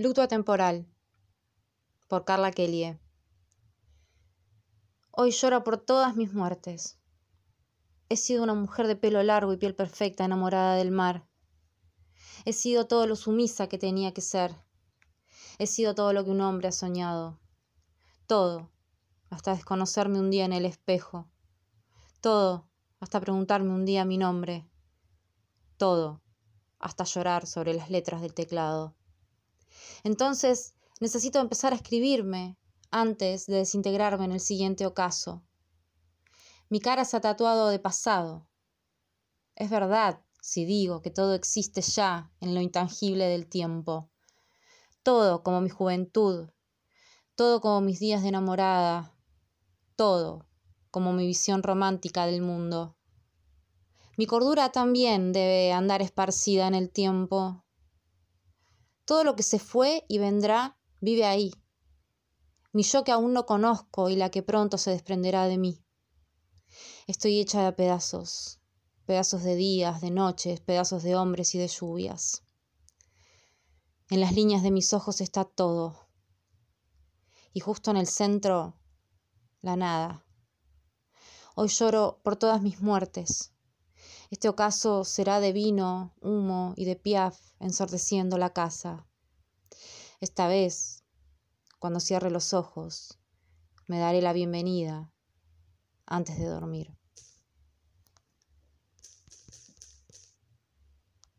Luto atemporal por Carla Kelly. Hoy lloro por todas mis muertes. He sido una mujer de pelo largo y piel perfecta, enamorada del mar. He sido todo lo sumisa que tenía que ser. He sido todo lo que un hombre ha soñado. Todo, hasta desconocerme un día en el espejo. Todo, hasta preguntarme un día mi nombre. Todo, hasta llorar sobre las letras del teclado. Entonces necesito empezar a escribirme antes de desintegrarme en el siguiente ocaso. Mi cara se ha tatuado de pasado. Es verdad si digo que todo existe ya en lo intangible del tiempo. Todo como mi juventud, todo como mis días de enamorada, todo como mi visión romántica del mundo. Mi cordura también debe andar esparcida en el tiempo, todo lo que se fue y vendrá vive ahí. Mi yo que aún no conozco y la que pronto se desprenderá de mí. Estoy hecha de pedazos, pedazos de días, de noches, pedazos de hombres y de lluvias. En las líneas de mis ojos está todo. Y justo en el centro, la nada. Hoy lloro por todas mis muertes, este ocaso será de vino, humo y de piaf ensordeciendo la casa. Esta vez, cuando cierre los ojos, me daré la bienvenida antes de dormir.